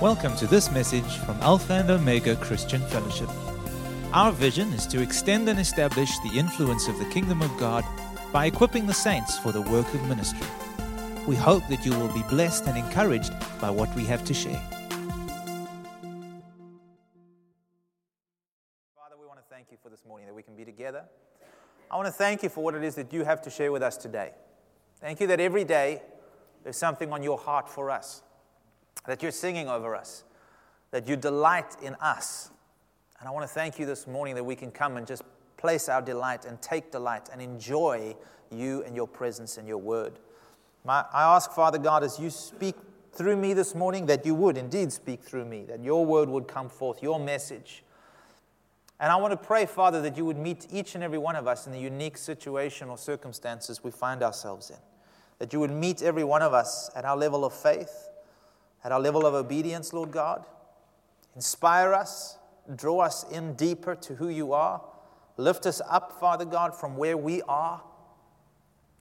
Welcome to this message from Alpha and Omega Christian Fellowship. Our vision is to extend and establish the influence of the kingdom of God by equipping the saints for the work of ministry. We hope that you will be blessed and encouraged by what we have to share. Father, we want to thank you for this morning that we can be together. I want to thank you for what it is that you have to share with us today. Thank you that every day there's something on your heart for us that you're singing over us, that you delight in us. And I want to thank you this morning that we can come and just place our delight and take delight and enjoy you and your presence and your word. My, I ask, Father God, as you speak through me this morning, that you would indeed speak through me, that your word would come forth, your message. And I want to pray, Father, that you would meet each and every one of us in the unique situation or circumstances we find ourselves in. That you would meet every one of us at our level of faith, at our level of obedience, Lord God. Inspire us, draw us in deeper to who you are. Lift us up, Father God, from where we are,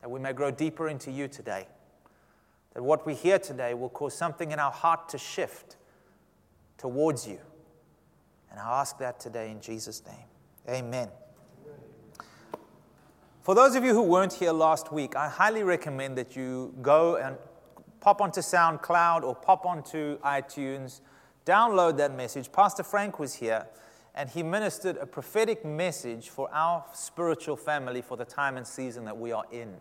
that we may grow deeper into you today. That what we hear today will cause something in our heart to shift towards you. And I ask that today in Jesus' name. Amen. For those of you who weren't here last week, I highly recommend that you go and pop onto SoundCloud or pop onto iTunes, download that message. Pastor Frank was here and he ministered a prophetic message for our spiritual family for the time and season that we are in.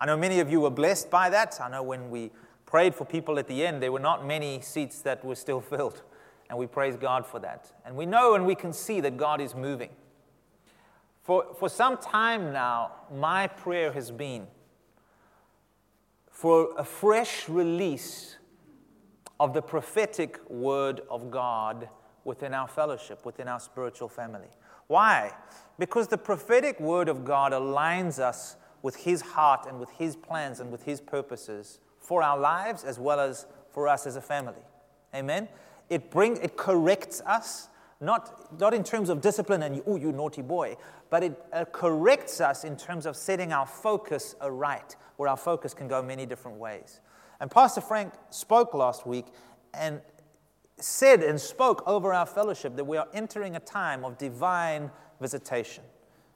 I know many of you were blessed by that. I know when we prayed for people at the end, there were not many seats that were still filled. And we praise God for that. And we know and we can see that God is moving. For, for some time now, my prayer has been for a fresh release of the prophetic word of God within our fellowship, within our spiritual family. Why? Because the prophetic word of God aligns us with His heart and with His plans and with His purposes for our lives as well as for us as a family. Amen? It brings, it corrects us, not, not in terms of discipline and, oh, you naughty boy, but it uh, corrects us in terms of setting our focus aright, where our focus can go many different ways. And Pastor Frank spoke last week and said and spoke over our fellowship that we are entering a time of divine visitation.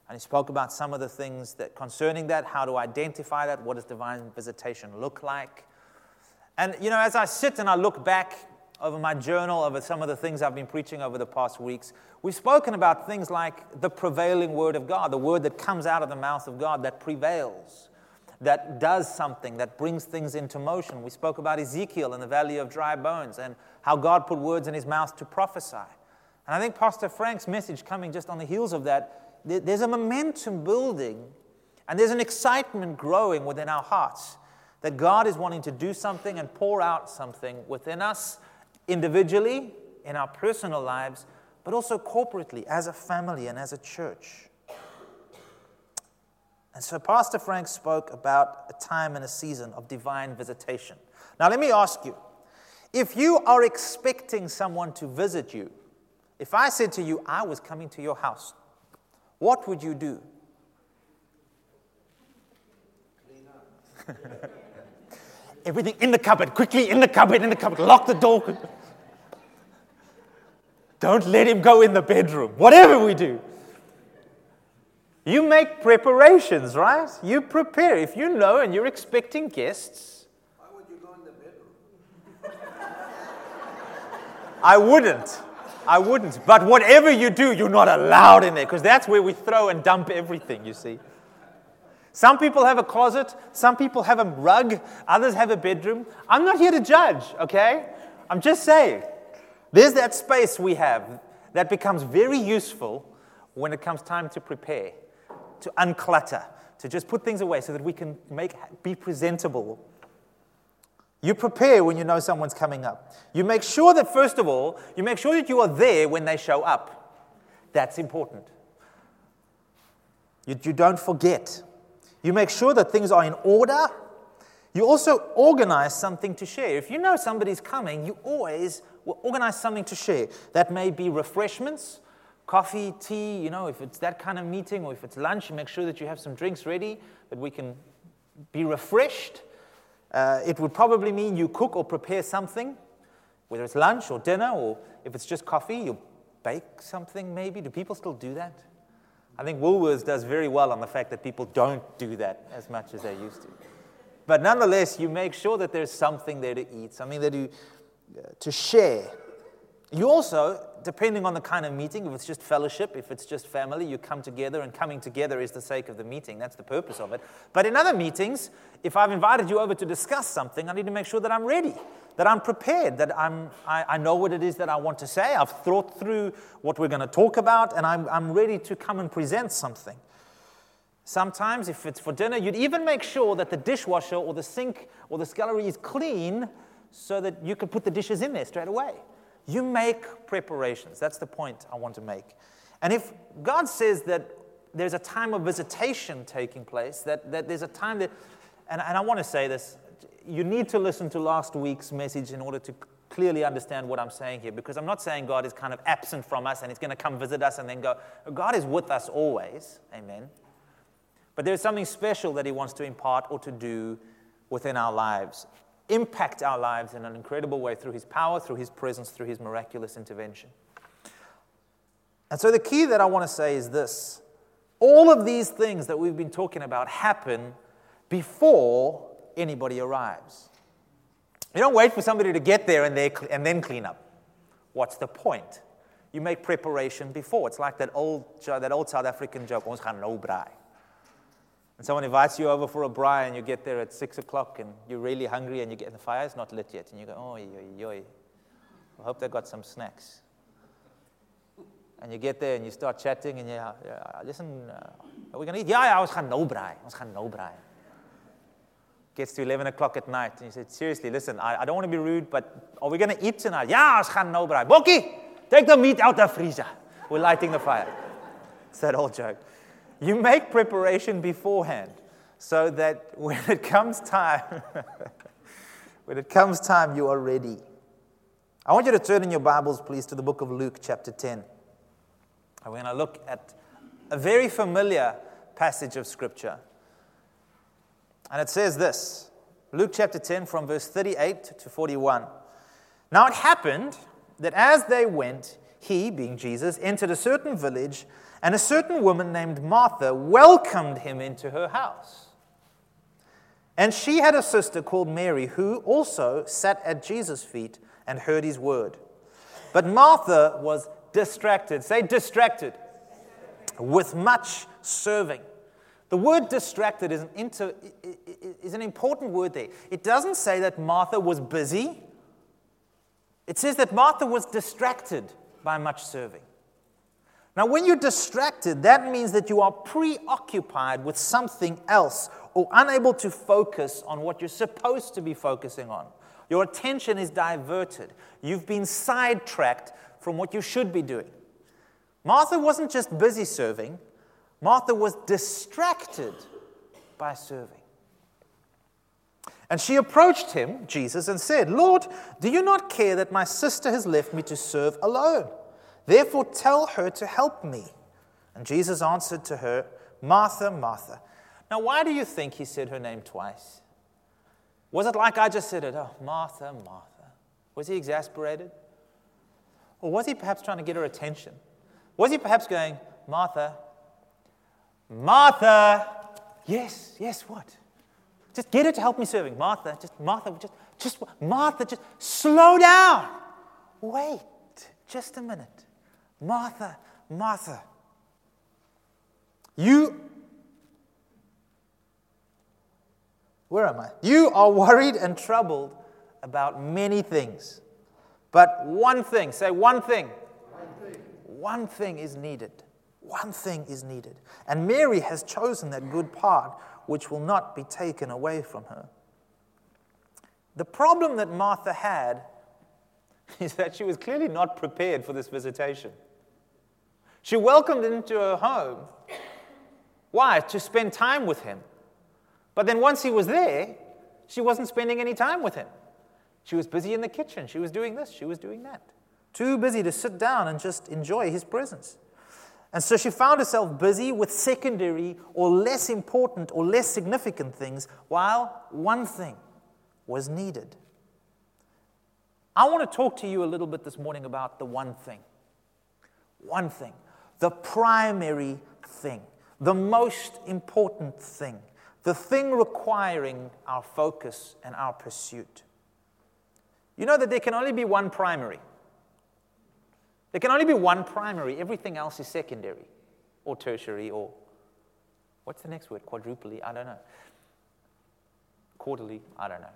And he spoke about some of the things that concerning that, how to identify that, what does divine visitation look like. And you know, as I sit and I look back over my journal, over some of the things I've been preaching over the past weeks, we've spoken about things like the prevailing word of God, the word that comes out of the mouth of God that prevails, that does something, that brings things into motion. We spoke about Ezekiel in the valley of dry bones and how God put words in his mouth to prophesy. And I think Pastor Frank's message coming just on the heels of that, there's a momentum building and there's an excitement growing within our hearts that God is wanting to do something and pour out something within us individually, in our personal lives, but also corporately, as a family and as a church. And so, Pastor Frank spoke about a time and a season of divine visitation. Now, let me ask you if you are expecting someone to visit you, if I said to you, I was coming to your house, what would you do? Everything in the cupboard, quickly in the cupboard, in the cupboard, lock the door. Don't let him go in the bedroom, whatever we do. You make preparations, right? You prepare. If you know and you're expecting guests. Why would you go in the bedroom? I wouldn't. I wouldn't. But whatever you do, you're not allowed in there because that's where we throw and dump everything, you see. Some people have a closet, some people have a rug, others have a bedroom. I'm not here to judge, okay? I'm just saying. There's that space we have that becomes very useful when it comes time to prepare, to unclutter, to just put things away so that we can make, be presentable. You prepare when you know someone's coming up. You make sure that, first of all, you make sure that you are there when they show up. That's important. You, you don't forget. You make sure that things are in order. You also organize something to share. If you know somebody's coming, you always will organize something to share. That may be refreshments, coffee, tea, you know, if it's that kind of meeting or if it's lunch, make sure that you have some drinks ready that we can be refreshed. Uh, it would probably mean you cook or prepare something. Whether it's lunch or dinner, or if it's just coffee, you bake something maybe. Do people still do that? I think Woolworths does very well on the fact that people don't do that as much as they used to. But nonetheless, you make sure that there's something there to eat, something that you to share. You also, depending on the kind of meeting, if it's just fellowship, if it's just family, you come together, and coming together is the sake of the meeting. That's the purpose of it. But in other meetings, if I've invited you over to discuss something, I need to make sure that I'm ready, that I'm prepared, that I'm, I, I know what it is that I want to say. I've thought through what we're going to talk about, and I'm, I'm ready to come and present something. Sometimes, if it's for dinner, you'd even make sure that the dishwasher or the sink or the scullery is clean so that you can put the dishes in there straight away. You make preparations. That's the point I want to make. And if God says that there's a time of visitation taking place, that, that there's a time that, and, and I want to say this, you need to listen to last week's message in order to clearly understand what I'm saying here, because I'm not saying God is kind of absent from us and He's going to come visit us and then go. God is with us always. Amen. But there's something special that He wants to impart or to do within our lives impact our lives in an incredible way through His power, through His presence, through His miraculous intervention. And so the key that I want to say is this all of these things that we've been talking about happen before anybody arrives. You don't wait for somebody to get there and, and then clean up. What's the point? You make preparation before. It's like that old, that old South African joke, ons gaan nou braai. And someone invites you over for a braai and you get there at six o'clock and you're really hungry and you get the fire's not lit yet and you go, oh, yo, yo, I hope they got some snacks. And you get there and you start chatting and you, yeah, listen, uh, are we going to eat? Yeah, yeah, ons gaan nou braai. Gaan nou braai. Gets to 11 o'clock at night and you said, seriously, listen, I, I don't want to be rude, but are we going to eat tonight? Yeah, I was gaan nou braai. Bokkie, take the meat out of the freezer. We're lighting the fire. It's that old joke. You make preparation beforehand so that when it comes time, when it comes time, you are ready. I want you to turn in your Bibles, please, to the book of Luke, chapter 10. And we're going to look at a very familiar passage of Scripture. And it says this Luke chapter 10, from verse 38 to 41. Now it happened that as they went, he, being Jesus, entered a certain village and a certain woman named Martha welcomed him into her house. And she had a sister called Mary who also sat at Jesus' feet and heard his word. But Martha was distracted. Say distracted. With much serving. The word distracted is an, inter, is an important word there. It doesn't say that Martha was busy, it says that Martha was distracted by much serving. Now, when you're distracted, that means that you are preoccupied with something else or unable to focus on what you're supposed to be focusing on. Your attention is diverted. You've been sidetracked from what you should be doing. Martha wasn't just busy serving, Martha was distracted by serving. And she approached him, Jesus, and said, Lord, do you not care that my sister has left me to serve alone? Therefore, tell her to help me. And Jesus answered to her, Martha, Martha. Now, why do you think he said her name twice? Was it like I just said it? Oh, Martha, Martha. Was he exasperated? Or was he perhaps trying to get her attention? Was he perhaps going, Martha, Martha, yes, yes, what? Just get her to help me serving. Martha, just Martha, just, just Martha, just slow down. Wait just a minute. Martha, Martha, you, where am I? You are worried and troubled about many things. But one thing, say one thing. One thing, one thing is needed. One thing is needed. And Mary has chosen that good part which will not be taken away from her. The problem that Martha had is that she was clearly not prepared for this visitation. She welcomed him into her home. Why? To spend time with him. But then once he was there, she wasn't spending any time with him. She was busy in the kitchen. She was doing this, she was doing that. Too busy to sit down and just enjoy his presence. And so she found herself busy with secondary or less important or less significant things, while one thing was needed. I want to talk to you a little bit this morning about the one thing. One thing. The primary thing. The most important thing. The thing requiring our focus and our pursuit. You know that there can only be one primary. There can only be one primary. Everything else is secondary or tertiary or what's the next word? Quadruply? I don't know. Quarterly? I don't know.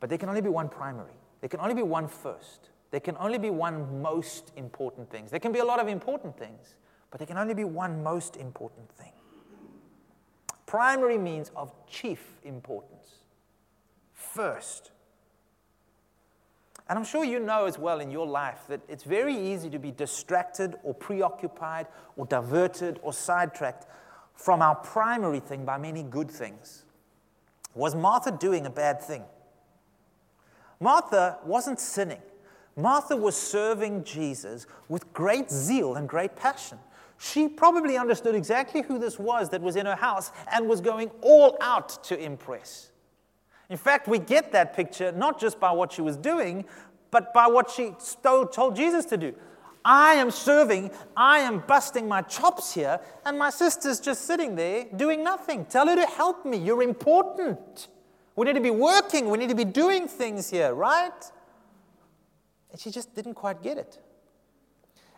But there can only be one primary. There can only be one first. There can only be one most important thing. There can be a lot of important things, but there can only be one most important thing. Primary means of chief importance. First. And I'm sure you know as well in your life that it's very easy to be distracted or preoccupied or diverted or sidetracked from our primary thing by many good things. Was Martha doing a bad thing? Martha wasn't sinning. Martha was serving Jesus with great zeal and great passion. She probably understood exactly who this was that was in her house and was going all out to impress. In fact, we get that picture not just by what she was doing, but by what she told Jesus to do. I am serving, I am busting my chops here, and my sister's just sitting there doing nothing. Tell her to help me. You're important. We need to be working, we need to be doing things here, right? And she just didn't quite get it.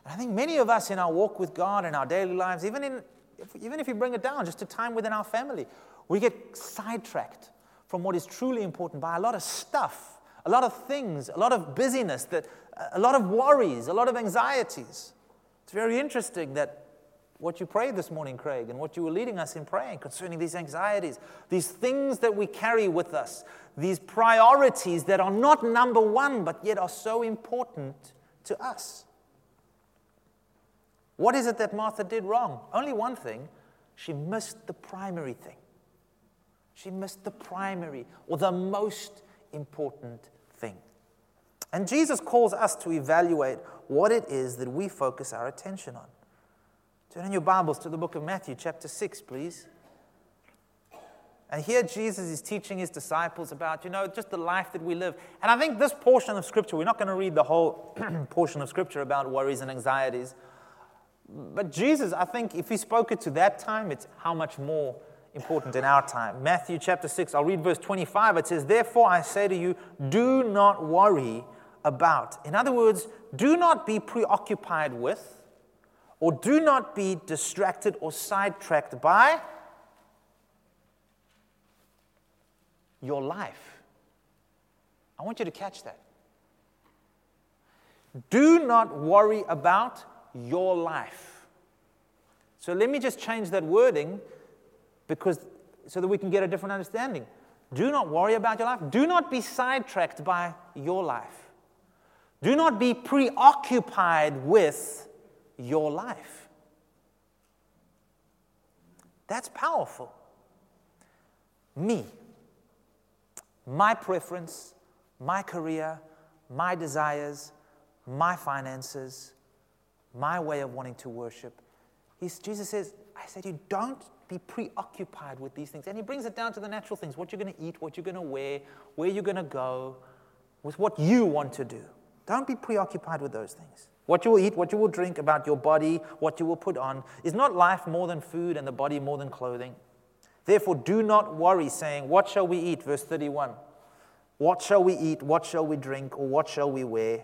And I think many of us in our walk with God and our daily lives, even, in, if, even if you bring it down just to time within our family, we get sidetracked from what is truly important by a lot of stuff, a lot of things, a lot of busyness, that, a lot of worries, a lot of anxieties. It's very interesting that what you prayed this morning, Craig, and what you were leading us in praying concerning these anxieties, these things that we carry with us, these priorities that are not number one, but yet are so important to us. What is it that Martha did wrong? Only one thing she missed the primary thing. She missed the primary or the most important thing. And Jesus calls us to evaluate what it is that we focus our attention on. Turn in your Bibles to the book of Matthew, chapter 6, please. And here Jesus is teaching his disciples about, you know, just the life that we live. And I think this portion of Scripture, we're not going to read the whole portion of Scripture about worries and anxieties. But Jesus, I think if he spoke it to that time, it's how much more important in our time. Matthew chapter 6, I'll read verse 25. It says, Therefore I say to you, do not worry about. In other words, do not be preoccupied with, or do not be distracted or sidetracked by your life. I want you to catch that. Do not worry about your life. So let me just change that wording because so that we can get a different understanding. Do not worry about your life. Do not be sidetracked by your life. Do not be preoccupied with your life. That's powerful. Me, my preference, my career, my desires, my finances, my way of wanting to worship. He's, Jesus says, I said, you don't be preoccupied with these things. And he brings it down to the natural things what you're going to eat, what you're going to wear, where you're going to go, with what you want to do. Don't be preoccupied with those things. What you will eat, what you will drink, about your body, what you will put on. Is not life more than food and the body more than clothing? Therefore, do not worry, saying, What shall we eat? Verse 31. What shall we eat? What shall we drink? Or what shall we wear?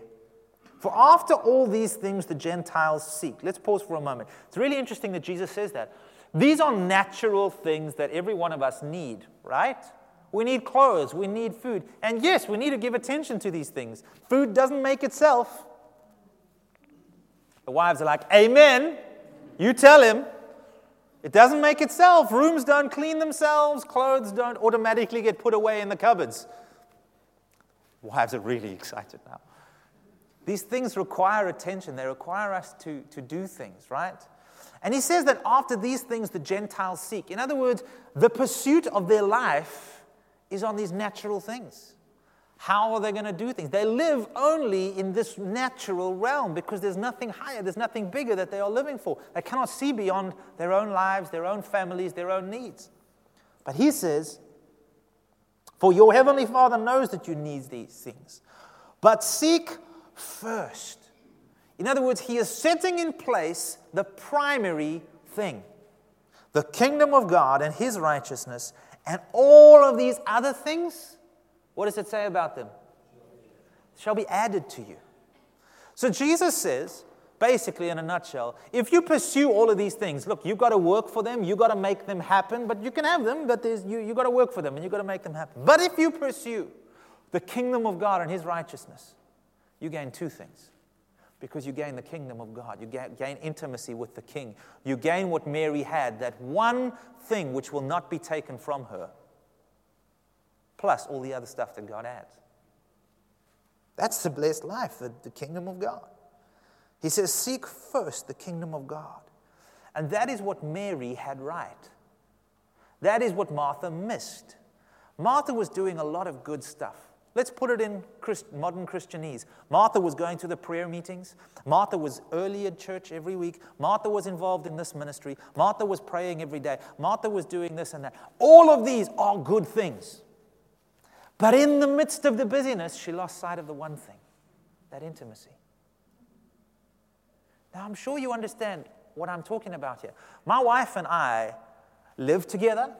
For after all these things the Gentiles seek. Let's pause for a moment. It's really interesting that Jesus says that. These are natural things that every one of us need, right? We need clothes, we need food. And yes, we need to give attention to these things. Food doesn't make itself. The wives are like, Amen. You tell him. It doesn't make itself. Rooms don't clean themselves, clothes don't automatically get put away in the cupboards. Wives are really excited now. These things require attention, they require us to, to do things, right? And he says that after these things the Gentiles seek. In other words, the pursuit of their life is on these natural things. How are they going to do things? They live only in this natural realm because there's nothing higher, there's nothing bigger that they are living for. They cannot see beyond their own lives, their own families, their own needs. But he says, For your heavenly Father knows that you need these things. But seek first. In other words, he is setting in place the primary thing the kingdom of God and his righteousness, and all of these other things. What does it say about them? Shall be added to you. So Jesus says, basically, in a nutshell, if you pursue all of these things, look, you've got to work for them, you've got to make them happen, but you can have them, but you, you've got to work for them and you've got to make them happen. But if you pursue the kingdom of God and his righteousness, you gain two things because you gain the kingdom of God. You gain intimacy with the king. You gain what Mary had, that one thing which will not be taken from her, plus all the other stuff that God adds. That's the blessed life, the, the kingdom of God. He says, Seek first the kingdom of God. And that is what Mary had right. That is what Martha missed. Martha was doing a lot of good stuff. Let's put it in Christ, modern Christianese. Martha was going to the prayer meetings. Martha was early at church every week. Martha was involved in this ministry. Martha was praying every day. Martha was doing this and that. All of these are good things. But in the midst of the busyness, she lost sight of the one thing that intimacy. Now, I'm sure you understand what I'm talking about here. My wife and I live together,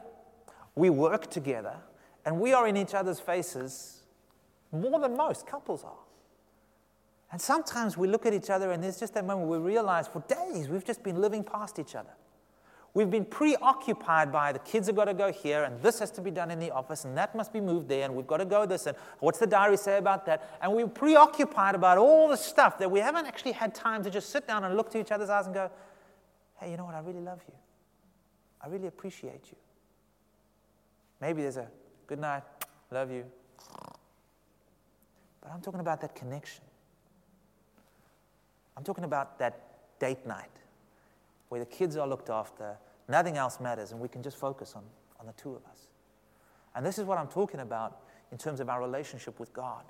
we work together, and we are in each other's faces more than most couples are. And sometimes we look at each other and there's just that moment we realize for days we've just been living past each other. We've been preoccupied by the kids have got to go here and this has to be done in the office and that must be moved there and we've got to go this and what's the diary say about that? And we're preoccupied about all the stuff that we haven't actually had time to just sit down and look to each other's eyes and go, hey, you know what? I really love you. I really appreciate you. Maybe there's a good night, love you, but I'm talking about that connection. I'm talking about that date night where the kids are looked after, nothing else matters, and we can just focus on, on the two of us. And this is what I'm talking about in terms of our relationship with God.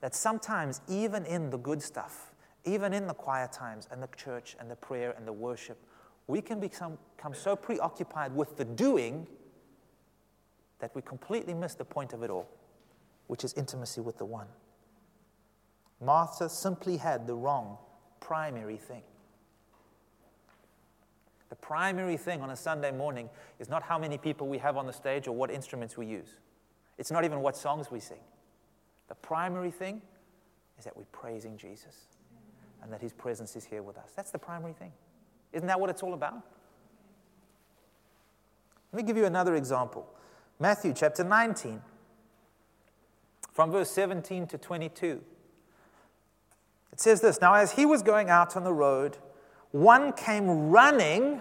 That sometimes, even in the good stuff, even in the quiet times and the church and the prayer and the worship, we can become, become so preoccupied with the doing that we completely miss the point of it all, which is intimacy with the one. Martha simply had the wrong primary thing. The primary thing on a Sunday morning is not how many people we have on the stage or what instruments we use. It's not even what songs we sing. The primary thing is that we're praising Jesus and that his presence is here with us. That's the primary thing. Isn't that what it's all about? Let me give you another example. Matthew chapter 19, from verse 17 to 22. It says this Now, as he was going out on the road, one came running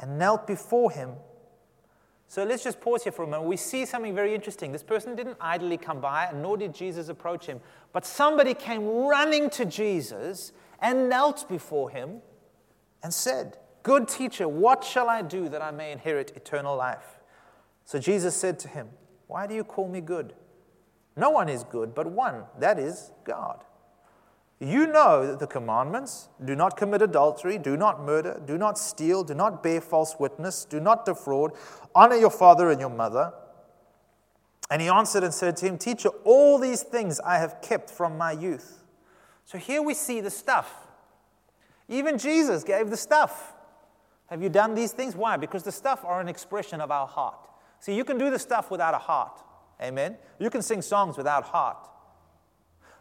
and knelt before him. So let's just pause here for a moment. We see something very interesting. This person didn't idly come by, nor did Jesus approach him, but somebody came running to Jesus and knelt before him and said, Good teacher, what shall I do that I may inherit eternal life? So Jesus said to him, Why do you call me good? No one is good but one, that is God. You know the commandments do not commit adultery, do not murder, do not steal, do not bear false witness, do not defraud, honor your father and your mother. And he answered and said to him, Teacher, all these things I have kept from my youth. So here we see the stuff. Even Jesus gave the stuff. Have you done these things? Why? Because the stuff are an expression of our heart. See, you can do the stuff without a heart. Amen? You can sing songs without heart.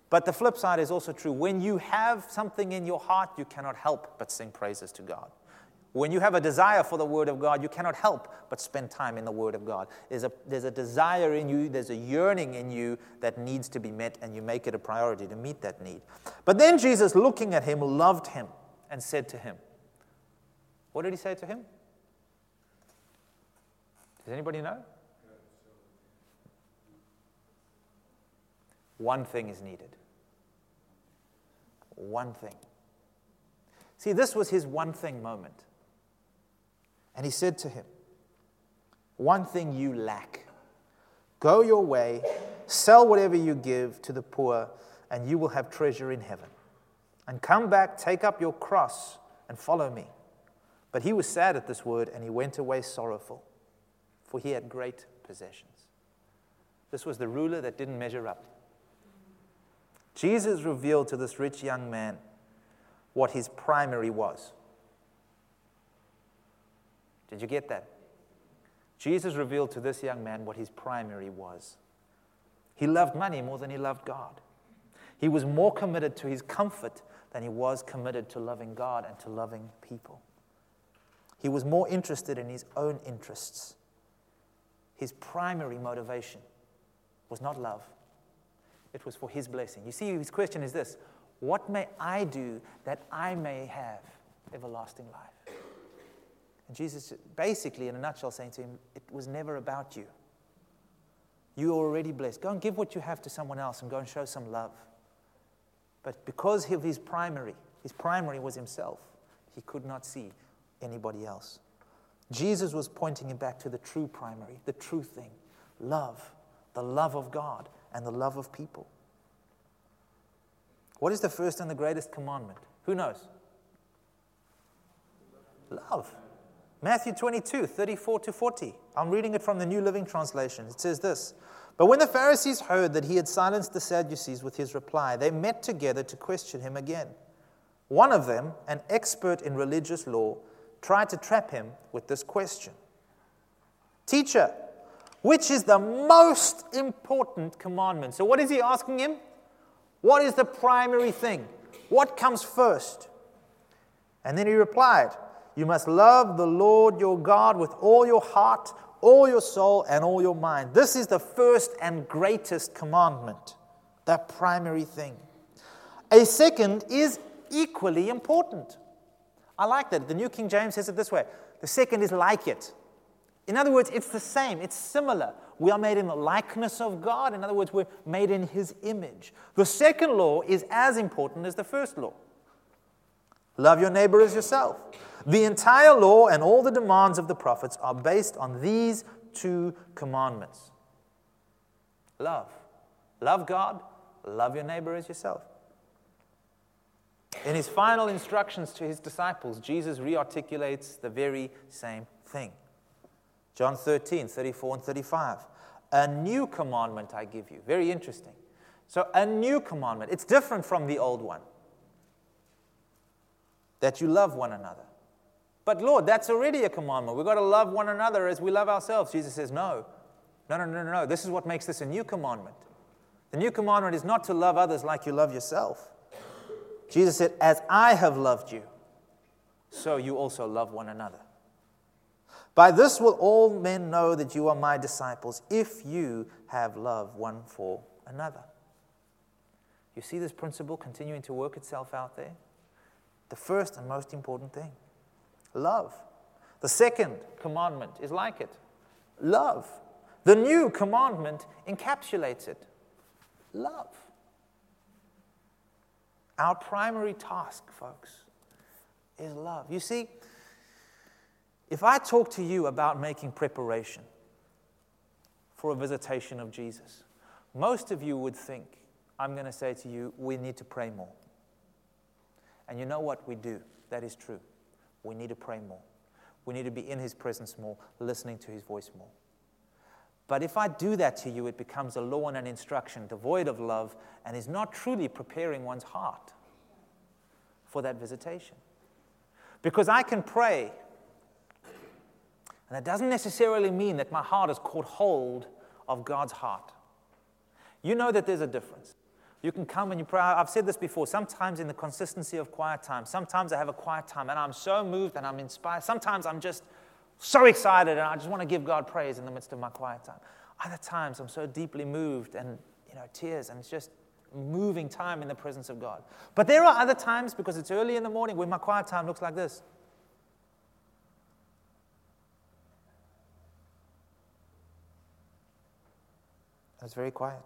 But the flip side is also true. When you have something in your heart, you cannot help but sing praises to God. When you have a desire for the Word of God, you cannot help but spend time in the Word of God. There's a, there's a desire in you, there's a yearning in you that needs to be met, and you make it a priority to meet that need. But then Jesus, looking at him, loved him and said to him, What did he say to him? Does anybody know? One thing is needed. One thing. See, this was his one thing moment. And he said to him, One thing you lack. Go your way, sell whatever you give to the poor, and you will have treasure in heaven. And come back, take up your cross, and follow me. But he was sad at this word, and he went away sorrowful, for he had great possessions. This was the ruler that didn't measure up. Jesus revealed to this rich young man what his primary was. Did you get that? Jesus revealed to this young man what his primary was. He loved money more than he loved God. He was more committed to his comfort than he was committed to loving God and to loving people. He was more interested in his own interests. His primary motivation was not love, it was for his blessing. You see, his question is this What may I do that I may have everlasting life? And Jesus, basically, in a nutshell, saying to him, It was never about you. You are already blessed. Go and give what you have to someone else and go and show some love. But because of his primary, his primary was himself, he could not see anybody else. Jesus was pointing him back to the true primary, the true thing love, the love of God and the love of people. What is the first and the greatest commandment? Who knows? Love. Matthew 22, 34 to 40. I'm reading it from the New Living Translation. It says this But when the Pharisees heard that he had silenced the Sadducees with his reply, they met together to question him again. One of them, an expert in religious law, tried to trap him with this question Teacher, which is the most important commandment? So, what is he asking him? What is the primary thing? What comes first? And then he replied, You must love the Lord your God with all your heart, all your soul, and all your mind. This is the first and greatest commandment, the primary thing. A second is equally important. I like that. The New King James says it this way the second is like it. In other words, it's the same, it's similar. We are made in the likeness of God. In other words, we're made in His image. The second law is as important as the first law love your neighbor as yourself. The entire law and all the demands of the prophets are based on these two commandments love. Love God, love your neighbor as yourself. In his final instructions to his disciples, Jesus rearticulates the very same thing. John 13, 34 and 35. A new commandment I give you. Very interesting. So, a new commandment. It's different from the old one that you love one another. But Lord, that's already a commandment. We've got to love one another as we love ourselves. Jesus says, No. No, no, no, no, no. This is what makes this a new commandment. The new commandment is not to love others like you love yourself. Jesus said, As I have loved you, so you also love one another. By this will all men know that you are my disciples, if you have love one for another. You see this principle continuing to work itself out there? The first and most important thing love. The second commandment is like it love. The new commandment encapsulates it love. Our primary task, folks, is love. You see, if I talk to you about making preparation for a visitation of Jesus, most of you would think I'm going to say to you, we need to pray more. And you know what we do? That is true. We need to pray more. We need to be in His presence more, listening to His voice more. But if I do that to you, it becomes a law and an instruction devoid of love and is not truly preparing one's heart for that visitation. Because I can pray and that doesn't necessarily mean that my heart has caught hold of God's heart. You know that there's a difference. You can come and you pray. I've said this before. Sometimes in the consistency of quiet time, sometimes I have a quiet time and I'm so moved and I'm inspired. Sometimes I'm just so excited and I just want to give God praise in the midst of my quiet time. Other times I'm so deeply moved and, you know, tears and it's just moving time in the presence of God. But there are other times, because it's early in the morning, where my quiet time looks like this. It's very quiet.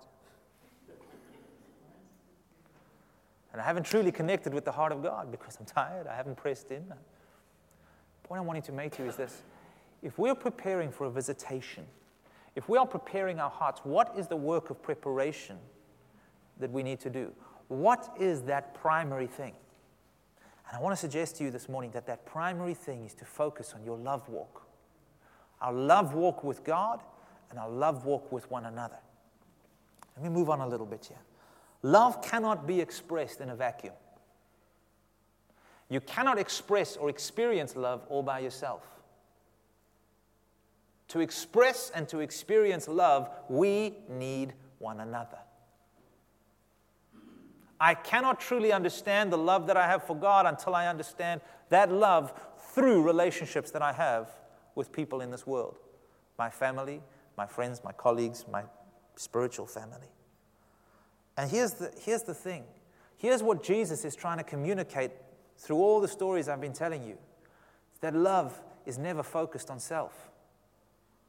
And I haven't truly connected with the heart of God because I'm tired. I haven't pressed in. The point I'm wanting to make to you is this if we're preparing for a visitation, if we are preparing our hearts, what is the work of preparation that we need to do? What is that primary thing? And I want to suggest to you this morning that that primary thing is to focus on your love walk. Our love walk with God and our love walk with one another. Let me move on a little bit here. Love cannot be expressed in a vacuum. You cannot express or experience love all by yourself. To express and to experience love, we need one another. I cannot truly understand the love that I have for God until I understand that love through relationships that I have with people in this world my family, my friends, my colleagues, my spiritual family. And here's the, here's the thing here's what Jesus is trying to communicate through all the stories I've been telling you that love is never focused on self,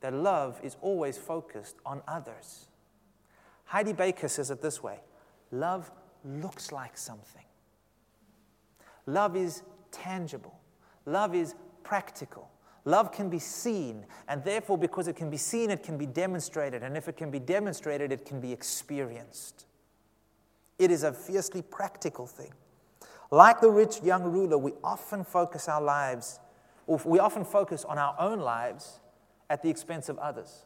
that love is always focused on others. Heidi Baker says it this way love looks like something, love is tangible, love is practical. Love can be seen, and therefore, because it can be seen, it can be demonstrated. And if it can be demonstrated, it can be experienced. It is a fiercely practical thing. Like the rich young ruler, we often focus our lives, or we often focus on our own lives at the expense of others.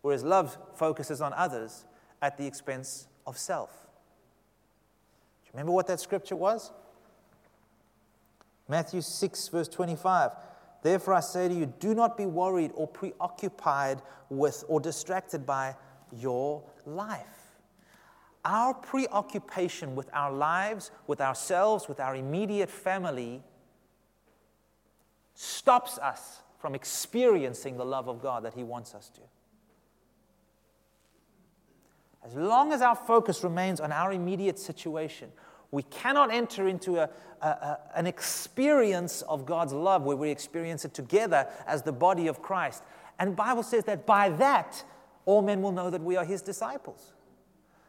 Whereas love focuses on others at the expense of self. Do you remember what that scripture was? Matthew 6, verse 25. Therefore, I say to you, do not be worried or preoccupied with or distracted by your life. Our preoccupation with our lives, with ourselves, with our immediate family stops us from experiencing the love of God that He wants us to. As long as our focus remains on our immediate situation, we cannot enter into a, a, a, an experience of God's love where we experience it together as the body of Christ. And Bible says that by that, all men will know that we are his disciples.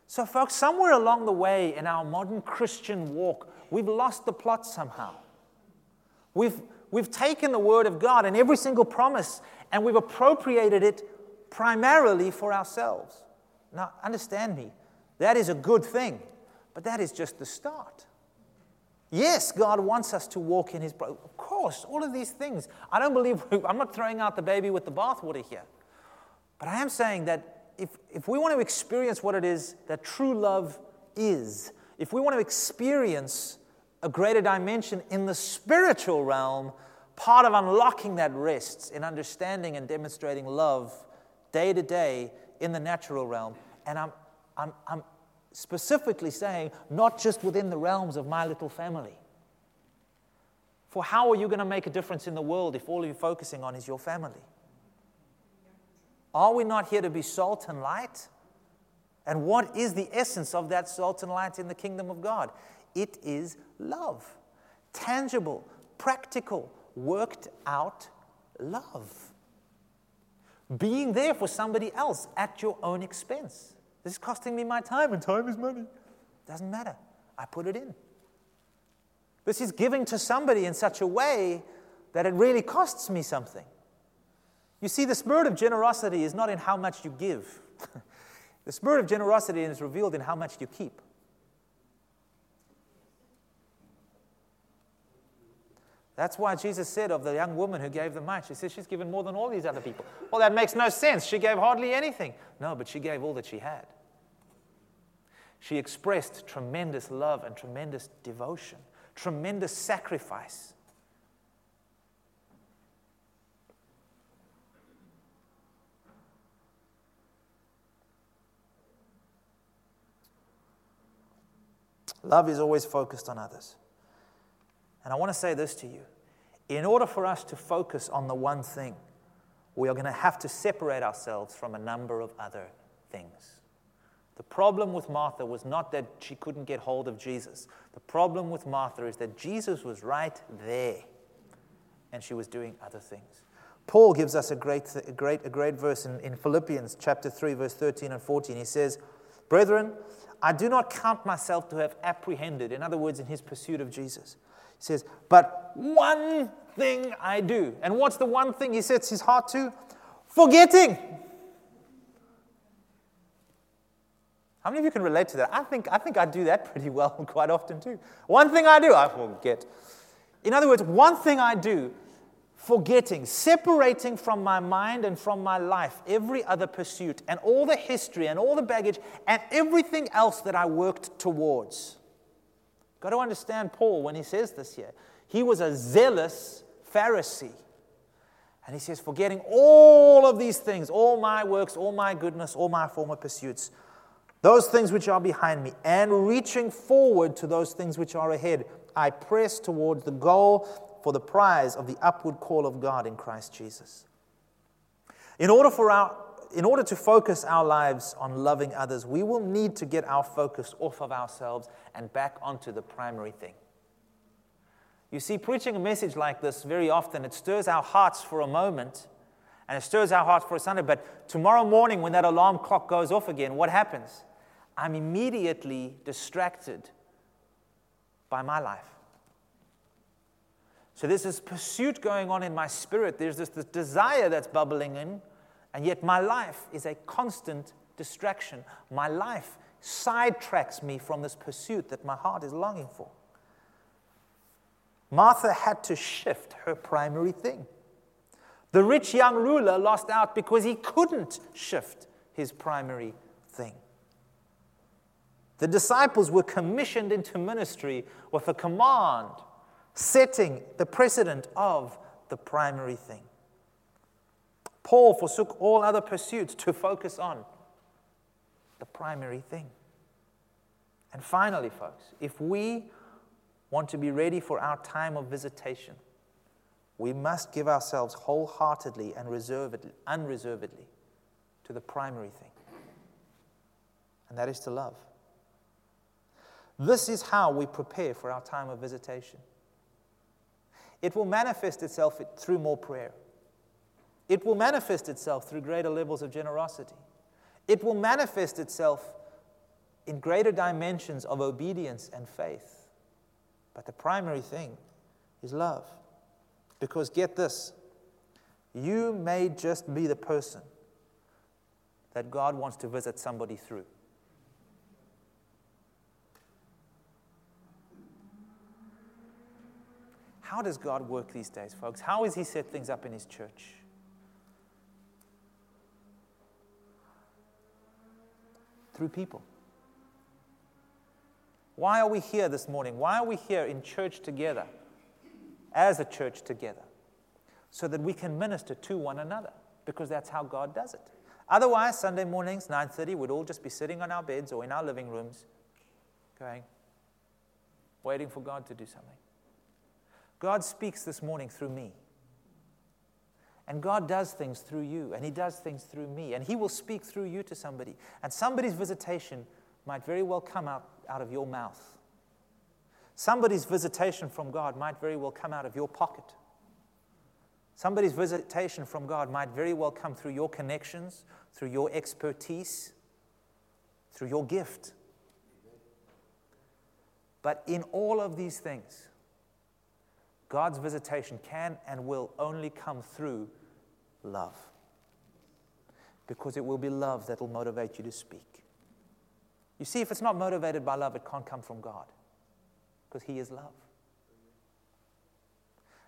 So, folks, somewhere along the way in our modern Christian walk, we've lost the plot somehow. We've, we've taken the word of God and every single promise and we've appropriated it primarily for ourselves. Now, understand me, that is a good thing. But that is just the start. Yes, God wants us to walk in His. Of course, all of these things. I don't believe, I'm not throwing out the baby with the bathwater here. But I am saying that if, if we want to experience what it is that true love is, if we want to experience a greater dimension in the spiritual realm, part of unlocking that rests in understanding and demonstrating love day to day in the natural realm. And I'm, I'm, I'm specifically saying, not just within the realms of my little family. For how are you going to make a difference in the world if all you're focusing on is your family? Are we not here to be salt and light? And what is the essence of that salt and light in the kingdom of God? It is love. Tangible, practical, worked out love. Being there for somebody else at your own expense. This is costing me my time, and time is money. Doesn't matter. I put it in. This is giving to somebody in such a way that it really costs me something. You see, the spirit of generosity is not in how much you give, the spirit of generosity is revealed in how much you keep. That's why Jesus said of the young woman who gave the much, He says She's given more than all these other people. Well, that makes no sense. She gave hardly anything. No, but she gave all that she had. She expressed tremendous love and tremendous devotion, tremendous sacrifice. Love is always focused on others. And I want to say this to you. In order for us to focus on the one thing, we are going to have to separate ourselves from a number of other things. The problem with Martha was not that she couldn't get hold of Jesus. The problem with Martha is that Jesus was right there and she was doing other things. Paul gives us a great, a great, a great verse in, in Philippians chapter 3, verse 13 and 14. He says, Brethren, I do not count myself to have apprehended, in other words, in his pursuit of Jesus. He says, But one thing I do. And what's the one thing he sets his heart to? Forgetting. How many of you can relate to that? I think, I think I do that pretty well quite often too. One thing I do, I forget. In other words, one thing I do, forgetting, separating from my mind and from my life every other pursuit and all the history and all the baggage and everything else that I worked towards. Got to understand Paul when he says this here. He was a zealous Pharisee. And he says, forgetting all of these things, all my works, all my goodness, all my former pursuits, those things which are behind me, and reaching forward to those things which are ahead, I press towards the goal for the prize of the upward call of God in Christ Jesus. In order, for our, in order to focus our lives on loving others, we will need to get our focus off of ourselves and back onto the primary thing. You see, preaching a message like this very often, it stirs our hearts for a moment and it stirs our hearts for a Sunday. But tomorrow morning, when that alarm clock goes off again, what happens? I'm immediately distracted by my life. So there's this pursuit going on in my spirit. There's this, this desire that's bubbling in, and yet my life is a constant distraction. My life sidetracks me from this pursuit that my heart is longing for. Martha had to shift her primary thing. The rich young ruler lost out because he couldn't shift his primary thing. The disciples were commissioned into ministry with a command setting the precedent of the primary thing. Paul forsook all other pursuits to focus on the primary thing. And finally, folks, if we want to be ready for our time of visitation, we must give ourselves wholeheartedly and reservedly, unreservedly to the primary thing, and that is to love. This is how we prepare for our time of visitation. It will manifest itself through more prayer. It will manifest itself through greater levels of generosity. It will manifest itself in greater dimensions of obedience and faith. But the primary thing is love. Because get this you may just be the person that God wants to visit somebody through. How does God work these days, folks? How has He set things up in His church? Through people. Why are we here this morning? Why are we here in church together, as a church together? So that we can minister to one another, because that's how God does it. Otherwise, Sunday mornings, 9:30, we'd all just be sitting on our beds or in our living rooms, going, waiting for God to do something. God speaks this morning through me. And God does things through you, and He does things through me, and He will speak through you to somebody. And somebody's visitation might very well come out, out of your mouth. Somebody's visitation from God might very well come out of your pocket. Somebody's visitation from God might very well come through your connections, through your expertise, through your gift. But in all of these things, God's visitation can and will only come through love. Because it will be love that will motivate you to speak. You see, if it's not motivated by love, it can't come from God. Because He is love.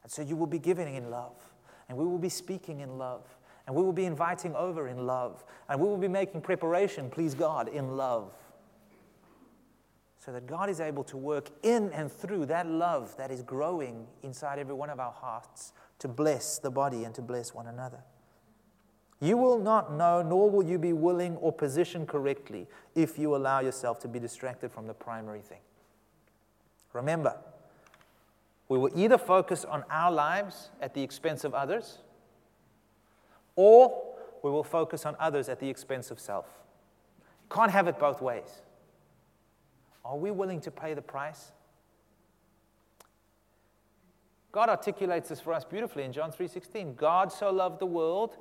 And so you will be giving in love, and we will be speaking in love, and we will be inviting over in love, and we will be making preparation, please God, in love so that God is able to work in and through that love that is growing inside every one of our hearts to bless the body and to bless one another. You will not know, nor will you be willing or positioned correctly if you allow yourself to be distracted from the primary thing. Remember, we will either focus on our lives at the expense of others, or we will focus on others at the expense of self. You Can't have it both ways. Are we willing to pay the price? God articulates this for us beautifully in John 3:16. God so loved the world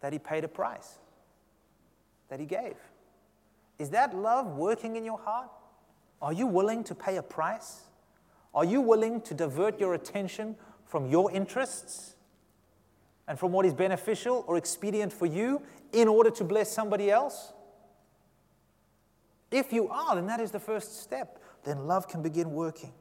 that he paid a price. That he gave. Is that love working in your heart? Are you willing to pay a price? Are you willing to divert your attention from your interests and from what is beneficial or expedient for you in order to bless somebody else? If you are, then that is the first step. Then love can begin working.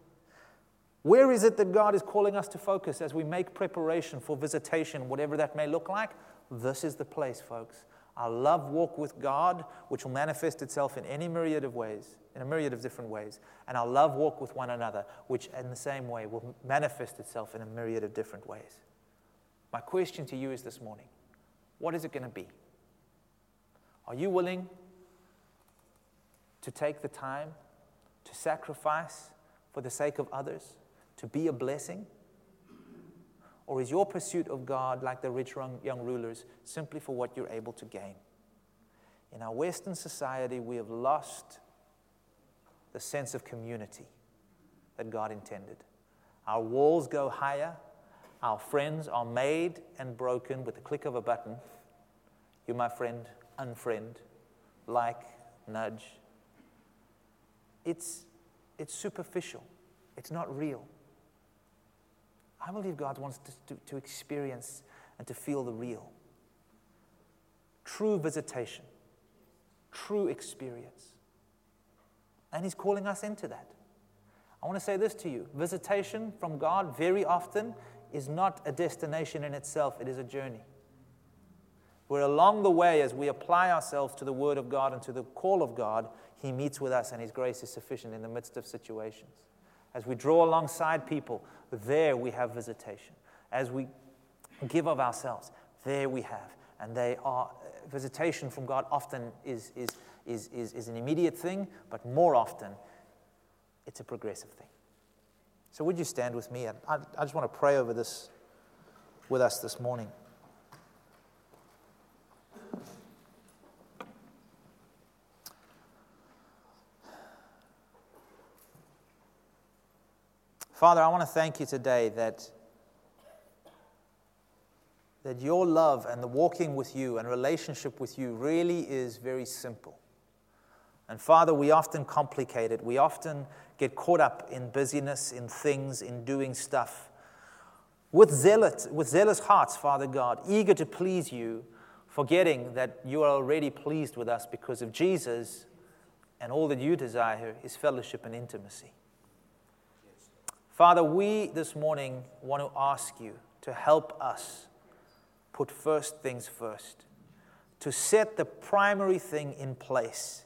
Where is it that God is calling us to focus as we make preparation for visitation, whatever that may look like? This is the place, folks. Our love walk with God, which will manifest itself in any myriad of ways, in a myriad of different ways. And our love walk with one another, which in the same way will manifest itself in a myriad of different ways. My question to you is this morning what is it going to be? Are you willing to take the time to sacrifice for the sake of others? to be a blessing? Or is your pursuit of God, like the rich young rulers, simply for what you're able to gain? In our Western society, we have lost the sense of community that God intended. Our walls go higher, our friends are made and broken with the click of a button. You, my friend, unfriend, like, nudge. It's, it's superficial, it's not real. I believe God wants to, to, to experience and to feel the real. True visitation, true experience. And He's calling us into that. I want to say this to you visitation from God very often is not a destination in itself, it is a journey. Where along the way, as we apply ourselves to the Word of God and to the call of God, He meets with us and His grace is sufficient in the midst of situations. As we draw alongside people, there we have visitation. As we give of ourselves, there we have. And they are, visitation from God often is, is, is, is, is an immediate thing, but more often, it's a progressive thing. So, would you stand with me? I, I just want to pray over this with us this morning. Father, I want to thank you today that, that your love and the walking with you and relationship with you really is very simple. And Father, we often complicate it. We often get caught up in busyness, in things, in doing stuff. With, zealot, with zealous hearts, Father God, eager to please you, forgetting that you are already pleased with us because of Jesus, and all that you desire is fellowship and intimacy. Father, we this morning want to ask you to help us put first things first, to set the primary thing in place.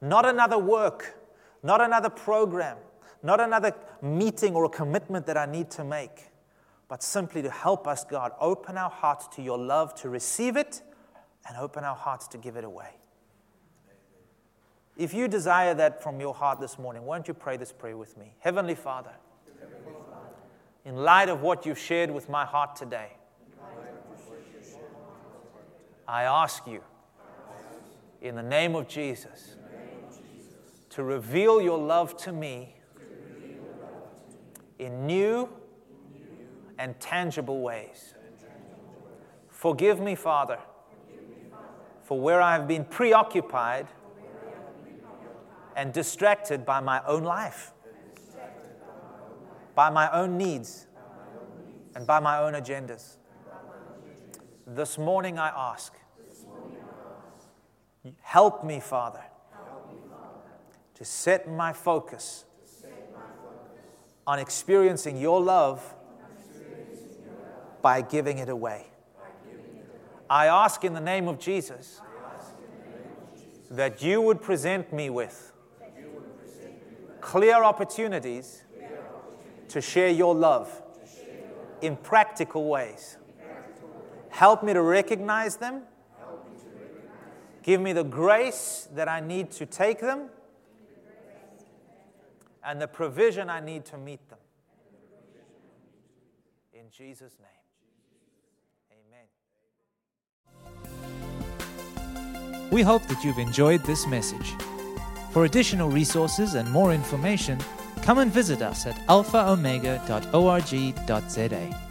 Not another work, not another program, not another meeting or a commitment that I need to make, but simply to help us, God, open our hearts to your love to receive it and open our hearts to give it away. If you desire that from your heart this morning, won't you pray this prayer with me? Heavenly Father, in light of what you've shared with my heart today, I ask you, in the name of Jesus, to reveal your love to me in new and tangible ways. Forgive me, Father, for where I have been preoccupied and distracted by my own life by my own needs and by my own agendas. This morning I ask, help me, Father, to set my focus on experiencing your love by giving it away. I ask in the name of Jesus that you would present me with clear opportunities to share your love in practical ways. Help me to recognize them. Give me the grace that I need to take them and the provision I need to meet them. In Jesus' name. Amen. We hope that you've enjoyed this message. For additional resources and more information, come and visit us at alphaomega.org.za.